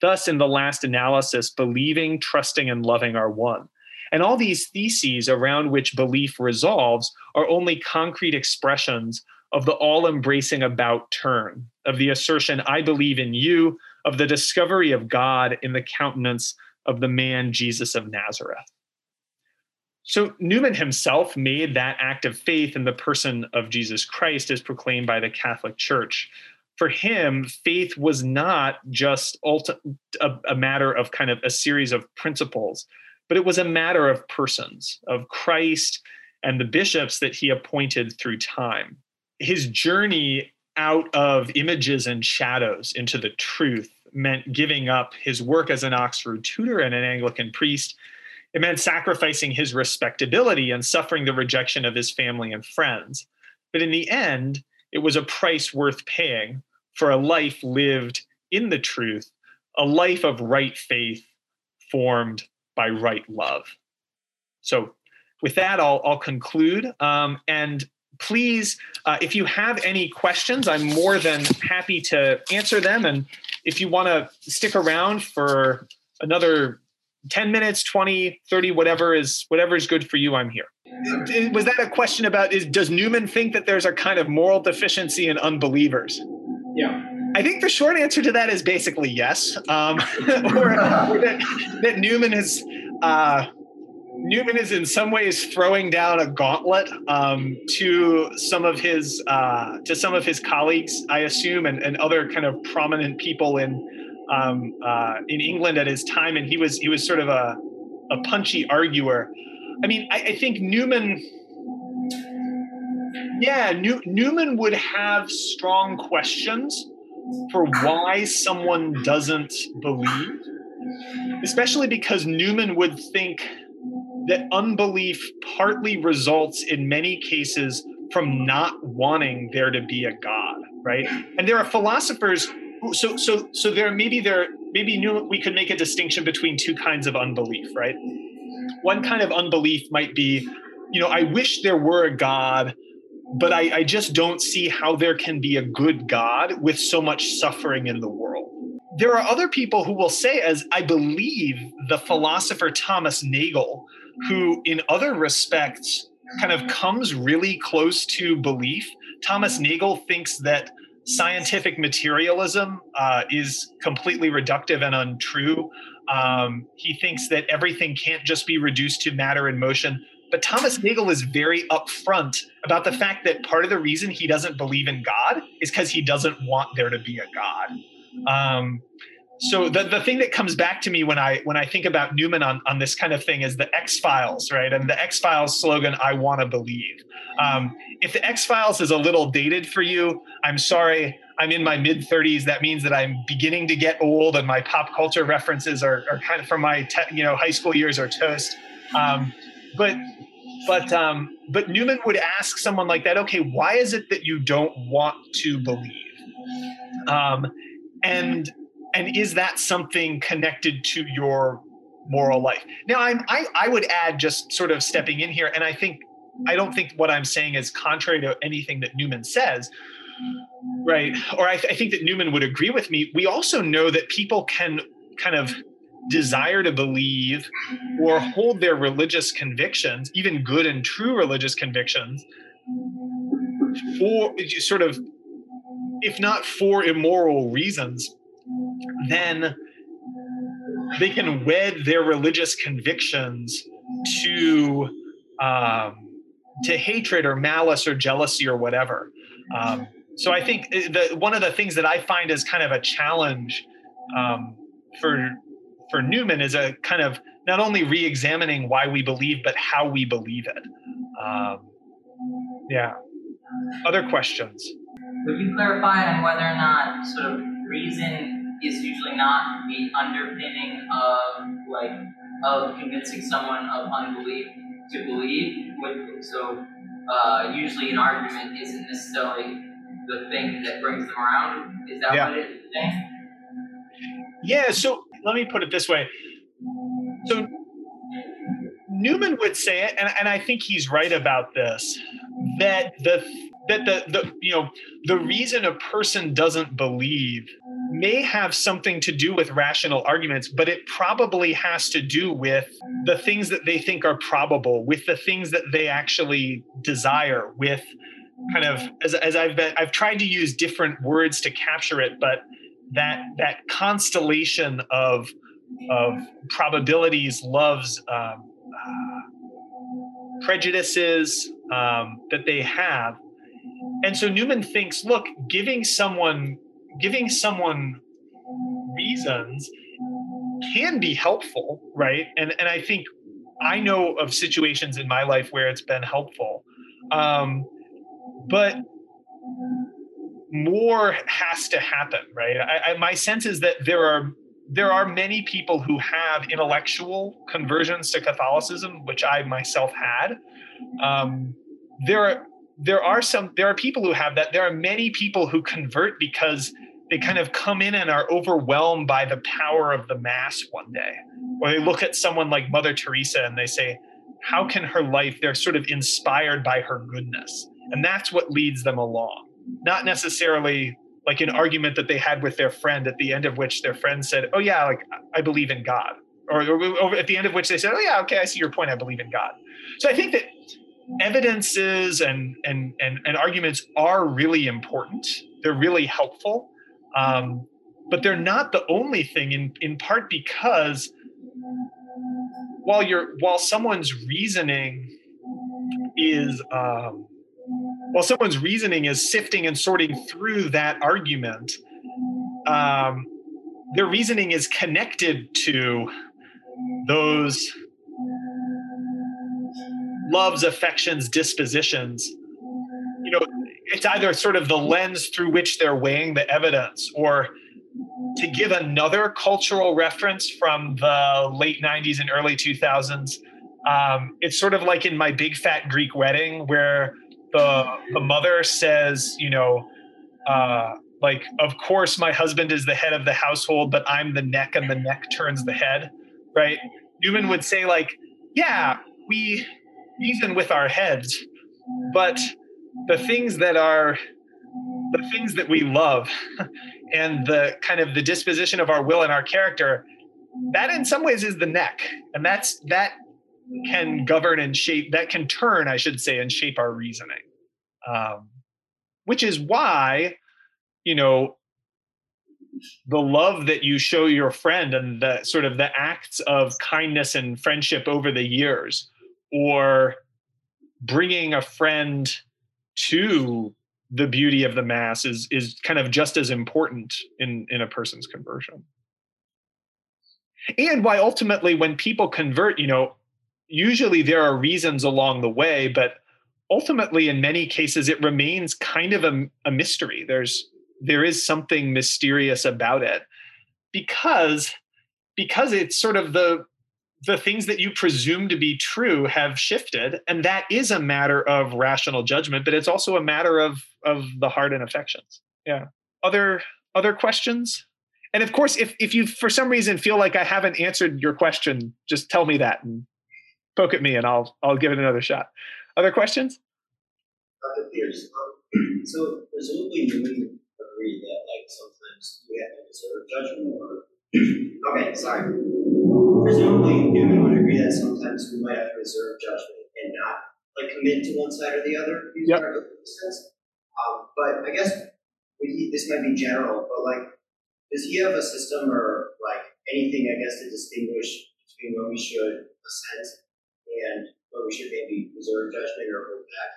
Thus, in the last analysis, believing, trusting, and loving are one. And all these theses around which belief resolves are only concrete expressions of the all embracing about turn, of the assertion, I believe in you, of the discovery of God in the countenance of the man Jesus of Nazareth. So Newman himself made that act of faith in the person of Jesus Christ as proclaimed by the Catholic Church. For him, faith was not just a matter of kind of a series of principles, but it was a matter of persons, of Christ and the bishops that he appointed through time. His journey out of images and shadows into the truth meant giving up his work as an Oxford tutor and an Anglican priest it meant sacrificing his respectability and suffering the rejection of his family and friends. But in the end, it was a price worth paying for a life lived in the truth, a life of right faith formed by right love. So, with that, I'll, I'll conclude. Um, and please, uh, if you have any questions, I'm more than happy to answer them. And if you want to stick around for another 10 minutes 20 30 whatever is whatever is good for you i'm here. Was that a question about is does newman think that there's a kind of moral deficiency in unbelievers? Yeah. I think the short answer to that is basically yes, um, or, or that, that, Newman is uh, Newman is in some ways throwing down a gauntlet um, to some of his uh, to some of his colleagues, I assume, and, and other kind of prominent people in um, uh, in England at his time, and he was he was sort of a a punchy arguer. I mean, I, I think Newman, yeah, New, Newman would have strong questions for why someone doesn't believe, especially because Newman would think that unbelief partly results in many cases from not wanting there to be a God, right? And there are philosophers so so so there maybe there maybe new, we could make a distinction between two kinds of unbelief right one kind of unbelief might be you know i wish there were a god but I, I just don't see how there can be a good god with so much suffering in the world there are other people who will say, as I believe the philosopher Thomas Nagel, who in other respects kind of comes really close to belief. Thomas Nagel thinks that scientific materialism uh, is completely reductive and untrue. Um, he thinks that everything can't just be reduced to matter and motion. But Thomas Nagel is very upfront about the fact that part of the reason he doesn't believe in God is because he doesn't want there to be a God. Um, so the, the thing that comes back to me when I when I think about Newman on, on this kind of thing is the X Files, right? And the X Files slogan, "I want to believe." Um, if the X Files is a little dated for you, I'm sorry. I'm in my mid 30s. That means that I'm beginning to get old, and my pop culture references are, are kind of from my te- you know high school years are toast. Um, but but um, but Newman would ask someone like that, okay, why is it that you don't want to believe? Um, and and is that something connected to your moral life? Now, I'm, I I would add just sort of stepping in here, and I think I don't think what I'm saying is contrary to anything that Newman says, right? Or I, th- I think that Newman would agree with me. We also know that people can kind of desire to believe or hold their religious convictions, even good and true religious convictions, for sort of, if not for immoral reasons, then they can wed their religious convictions to um, to hatred or malice or jealousy or whatever. Um, so I think uh, the, one of the things that I find is kind of a challenge um, for for Newman is a kind of not only re-examining why we believe, but how we believe it. Um, yeah. Other questions? Would you clarify on whether or not sort of reason is usually not the underpinning of like of convincing someone of unbelief to believe? So uh, usually an argument isn't necessarily the thing that brings them around. Is that yeah. what it is? Yeah. So let me put it this way. So Newman would say it, and, and I think he's right about this, that the that the, the you know the reason a person doesn't believe may have something to do with rational arguments but it probably has to do with the things that they think are probable with the things that they actually desire with kind of as, as i've been i've tried to use different words to capture it but that that constellation of of probabilities, loves, um, uh, prejudices um, that they have, and so Newman thinks, look, giving someone giving someone reasons can be helpful, right? And and I think I know of situations in my life where it's been helpful, um, but more has to happen, right? I, I, my sense is that there are there are many people who have intellectual conversions to Catholicism, which I myself had. Um, there are there are some there are people who have that. There are many people who convert because they kind of come in and are overwhelmed by the power of the mass one day, or they look at someone like Mother Teresa and they say, "How can her life?" They're sort of inspired by her goodness, and that's what leads them along not necessarily like an argument that they had with their friend at the end of which their friend said, "Oh yeah, like I believe in God," or, or, or, at the end of which they said, "Oh yeah, okay, I see your point. I believe in God." So I think that evidences and and and, and arguments are really important. They're really helpful, um, but they're not the only thing. In in part because while you're while someone's reasoning is um, while someone's reasoning is sifting and sorting through that argument, um, their reasoning is connected to those loves, affections, dispositions. You know, it's either sort of the lens through which they're weighing the evidence, or to give another cultural reference from the late 90s and early 2000s, um, it's sort of like in my big fat Greek wedding where the the mother says, you know, uh, like, of course, my husband is the head of the household, but I'm the neck, and the neck turns the head, right? Newman would say, like, yeah, we reason with our heads, but the things that are the things that we love and the kind of the disposition of our will and our character that in some ways is the neck. And that's that can govern and shape that can turn i should say and shape our reasoning. Um, which is why you know the love that you show your friend and the sort of the acts of kindness and friendship over the years or bringing a friend to the beauty of the mass is is kind of just as important in in a person's conversion. And why ultimately when people convert you know usually there are reasons along the way but ultimately in many cases it remains kind of a, a mystery. There's there is something mysterious about it because because it's sort of the the things that you presume to be true have shifted and that is a matter of rational judgment but it's also a matter of of the heart and affections. Yeah. Other other questions? And of course if if you for some reason feel like i haven't answered your question just tell me that and poke at me and i'll i'll give it another shot. Other questions? Dr. Pierce, um, so presumably you agree that like sometimes we have to reserve judgment or okay sorry presumably Newman would agree that sometimes we might have to reserve judgment and not like commit to one side or the other. Yep. Um, but I guess he, this might be general, but like, does he have a system or like anything, I guess, to distinguish between when we should assent and when we should maybe reserve judgment or hold back?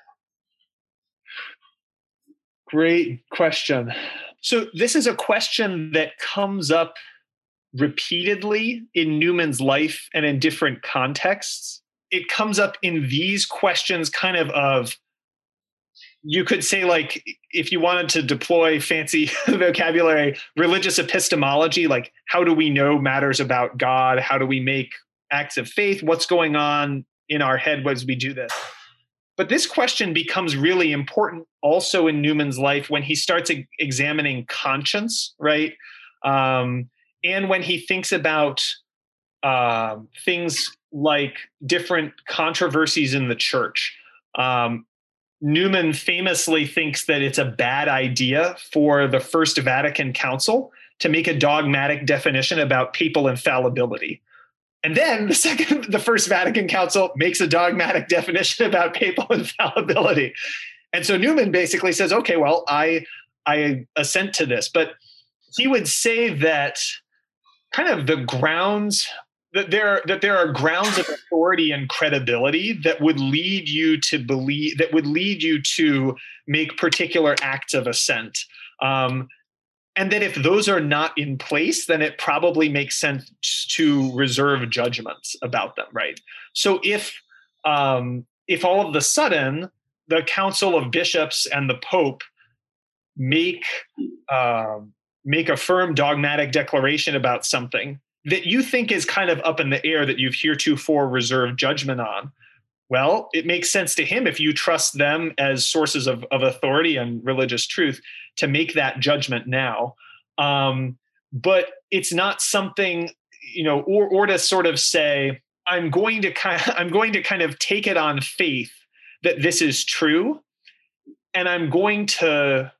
Great question. So, this is a question that comes up repeatedly in Newman's life and in different contexts. It comes up in these questions, kind of of you could say like if you wanted to deploy fancy vocabulary religious epistemology like how do we know matters about god? How do we make acts of faith? What's going on in our head as we do this? But this question becomes really important also in newman's life when he starts examining conscience right? Um, and when he thinks about um, things like different controversies in the church. Um, Newman famously thinks that it's a bad idea for the First Vatican Council to make a dogmatic definition about papal infallibility. And then the second, the First Vatican Council makes a dogmatic definition about papal infallibility. And so Newman basically says, okay, well, I I assent to this. But he would say that kind of the grounds that there that there are grounds of authority and credibility that would lead you to believe that would lead you to make particular acts of assent. Um, and that if those are not in place then it probably makes sense to reserve judgments about them right? So if um, if all of the sudden the council of bishops and the pope make um, make a firm dogmatic declaration about something that you think is kind of up in the air that you've heretofore reserved judgment on, well, it makes sense to him if you trust them as sources of, of authority and religious truth to make that judgment now. Um, but it's not something, you know, or or to sort of say, I'm going to kind of, I'm going to kind of take it on faith that this is true, and I'm going to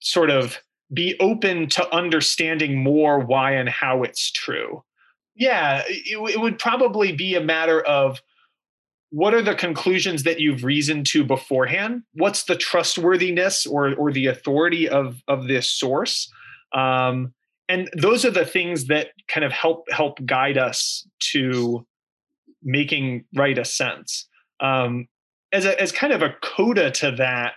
sort of be open to understanding more why and how it's true. Yeah, it, it, would probably be a matter of what are the conclusions that you've reasoned to beforehand? What's the trustworthiness or or the authority of of this source? Um, and those are the things that kind of help help guide us to making right assents. Um, as a, as kind of a coda to that,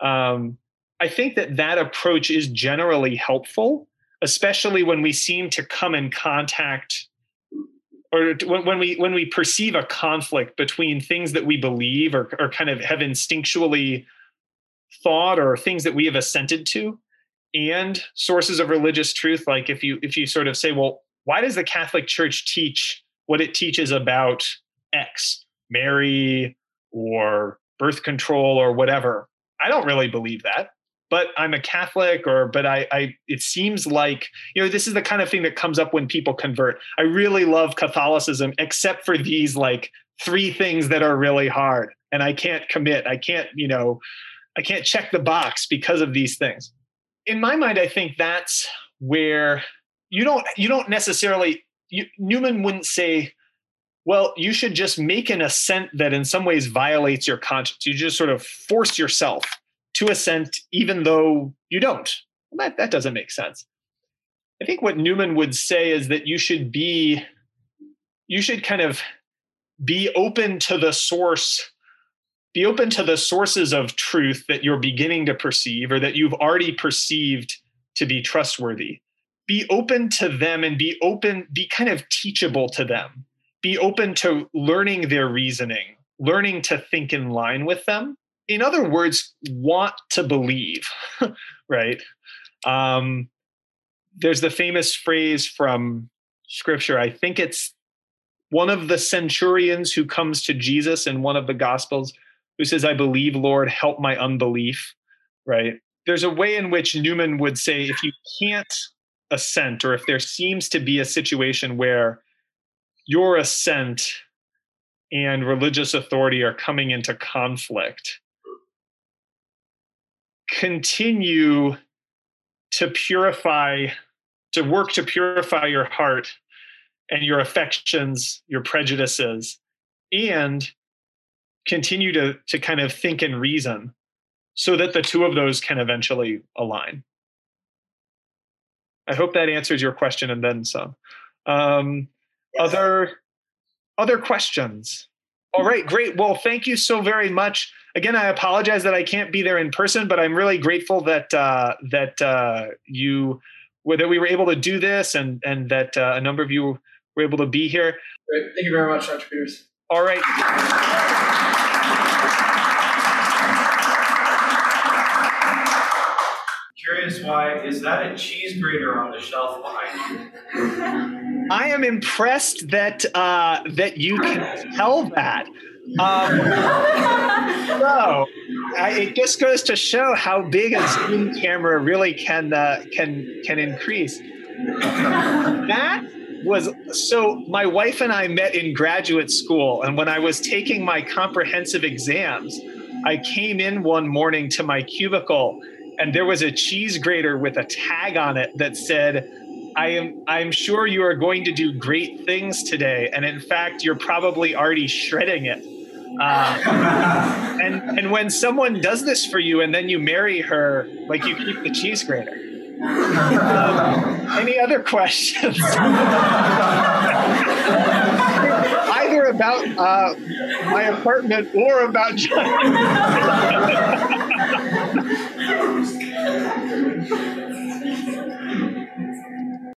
um, I think that that approach is generally helpful, especially when we seem to come in contact or when we when we perceive a conflict between things that we believe or, or kind of have instinctually thought or things that we have assented to. And sources of religious truth like if you if you sort of say well why does the catholic church teach what it teaches about x mary or birth control or whatever? I don't really believe that but I'm a Catholic or but I, I it seems like you know this is the kind of thing that comes up when people convert. I really love Catholicism except for these like three things that are really hard and I can't commit. I can't, you know, I can't check the box because of these things. In my mind, I think that's where you don't you don't necessarily you, Newman wouldn't say, well, you should just make an assent that in some ways violates your conscience. You just sort of force yourself to assent even though you don't. Well, that, that doesn't make sense. I think what Newman would say is that you should be, you should kind of be open to the source, be open to the sources of truth that you're beginning to perceive or that you've already perceived to be trustworthy. Be open to them and be open, be kind of teachable to them. Be open to learning their reasoning, learning to think in line with them. In other words, want to believe, right? Um, there's the famous phrase from scripture. I think it's one of the centurions who comes to Jesus in one of the gospels who says, I believe, Lord, help my unbelief, right? There's a way in which Newman would say, if you can't assent, or if there seems to be a situation where your assent and religious authority are coming into conflict, continue to purify, to work to purify your heart and your affections, your prejudices, and continue to, to kind of think and reason so that the two of those can eventually align. I hope that answers your question and then some. Um, other other questions? All right, great. Well, thank you so very much. Again, I apologize that I can't be there in person, but I'm really grateful that uh, that uh, you that we were able to do this and and that uh, a number of you were able to be here. Great. Thank you very much, Dr. Peters. All right. Curious why is that a cheese grater on the shelf behind you? I am impressed that uh, that you can tell that. Um, so I, it just goes to show how big a zoom camera really can uh, can can increase. That was so. My wife and I met in graduate school, and when I was taking my comprehensive exams, I came in one morning to my cubicle, and there was a cheese grater with a tag on it that said. I am I'm sure you are going to do great things today. And in fact, you're probably already shredding it. Uh, and and when someone does this for you and then you marry her, like you keep the cheese grater. Um, any other questions? Either about uh, my apartment or about John. Ghost.